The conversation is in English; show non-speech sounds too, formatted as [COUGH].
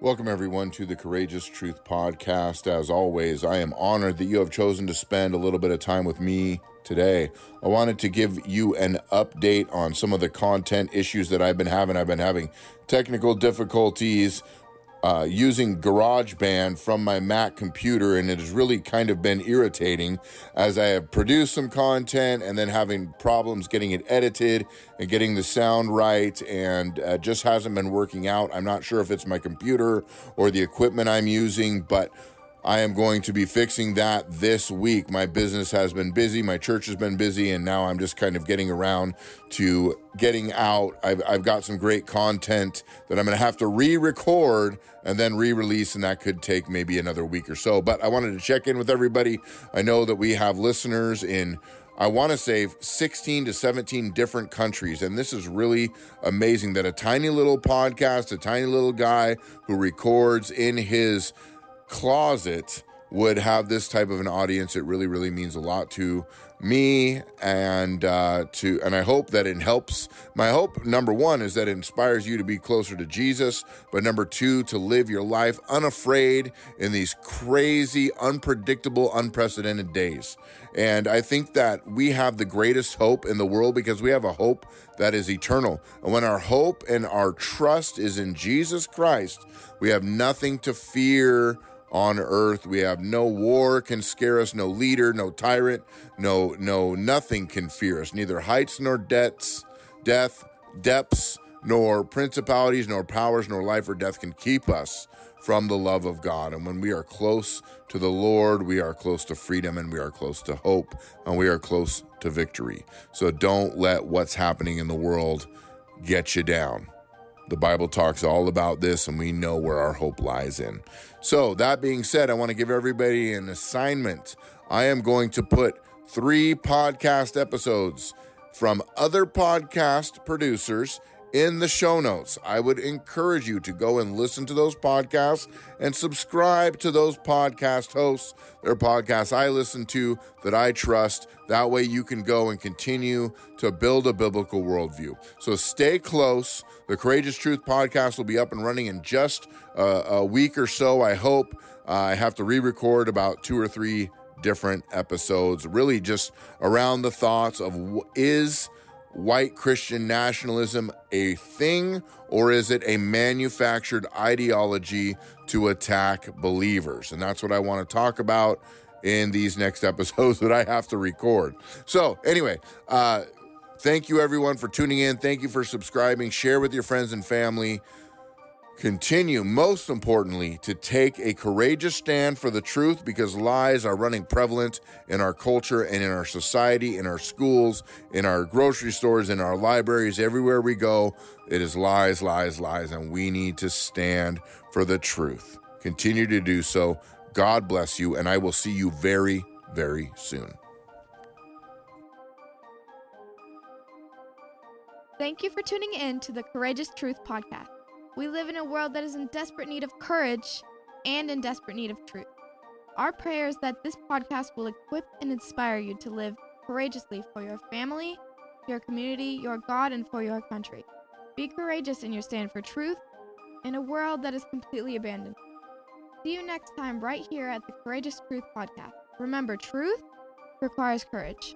Welcome, everyone, to the Courageous Truth Podcast. As always, I am honored that you have chosen to spend a little bit of time with me today. I wanted to give you an update on some of the content issues that I've been having. I've been having technical difficulties uh, using GarageBand from my Mac computer, and it has really kind of been irritating as I have produced some content and then having problems getting it edited and getting the sound right, and uh, just hasn't been working out. I'm not sure if it's my computer or the equipment I'm using, but I am going to be fixing that this week. My business has been busy, my church has been busy, and now I'm just kind of getting around to getting out. I've, I've got some great content that I'm going to have to re record and then re release, and that could take maybe another week or so. But I wanted to check in with everybody. I know that we have listeners in. I want to say 16 to 17 different countries. And this is really amazing that a tiny little podcast, a tiny little guy who records in his closet would have this type of an audience. It really, really means a lot to me and uh, to and I hope that it helps. My hope number one is that it inspires you to be closer to Jesus, but number two to live your life unafraid in these crazy, unpredictable, unprecedented days. And I think that we have the greatest hope in the world because we have a hope that is eternal. And when our hope and our trust is in Jesus Christ, we have nothing to fear on earth. We have no war can scare us, no leader, no tyrant, no no nothing can fear us. Neither heights nor depths, death, depths, nor principalities, nor powers, nor life or death can keep us from the love of God. And when we are close to the Lord, we are close to freedom and we are close to hope and we are close to victory. So don't let what's happening in the world get you down. The Bible talks all about this, and we know where our hope lies in. So, that being said, I want to give everybody an assignment. I am going to put three podcast episodes from other podcast producers in the show notes. I would encourage you to go and listen to those podcasts and subscribe to those podcast hosts. They're podcasts I listen to that I trust. That way you can go and continue to build a biblical worldview. So stay close. The Courageous Truth podcast will be up and running in just a week or so, I hope. Uh, I have to re record about two or three different episodes, really just around the thoughts of is white Christian nationalism a thing or is it a manufactured ideology to attack believers? And that's what I want to talk about in these next [LAUGHS] episodes that I have to record. So, anyway, uh, thank you everyone for tuning in. Thank you for subscribing. Share with your friends and family. Continue, most importantly, to take a courageous stand for the truth because lies are running prevalent in our culture and in our society, in our schools, in our grocery stores, in our libraries, everywhere we go. It is lies, lies, lies, and we need to stand for the truth. Continue to do so. God bless you, and I will see you very, very soon. Thank you for tuning in to the Courageous Truth Podcast. We live in a world that is in desperate need of courage and in desperate need of truth. Our prayer is that this podcast will equip and inspire you to live courageously for your family, your community, your God, and for your country. Be courageous in your stand for truth in a world that is completely abandoned. See you next time right here at the Courageous Truth Podcast. Remember, truth requires courage.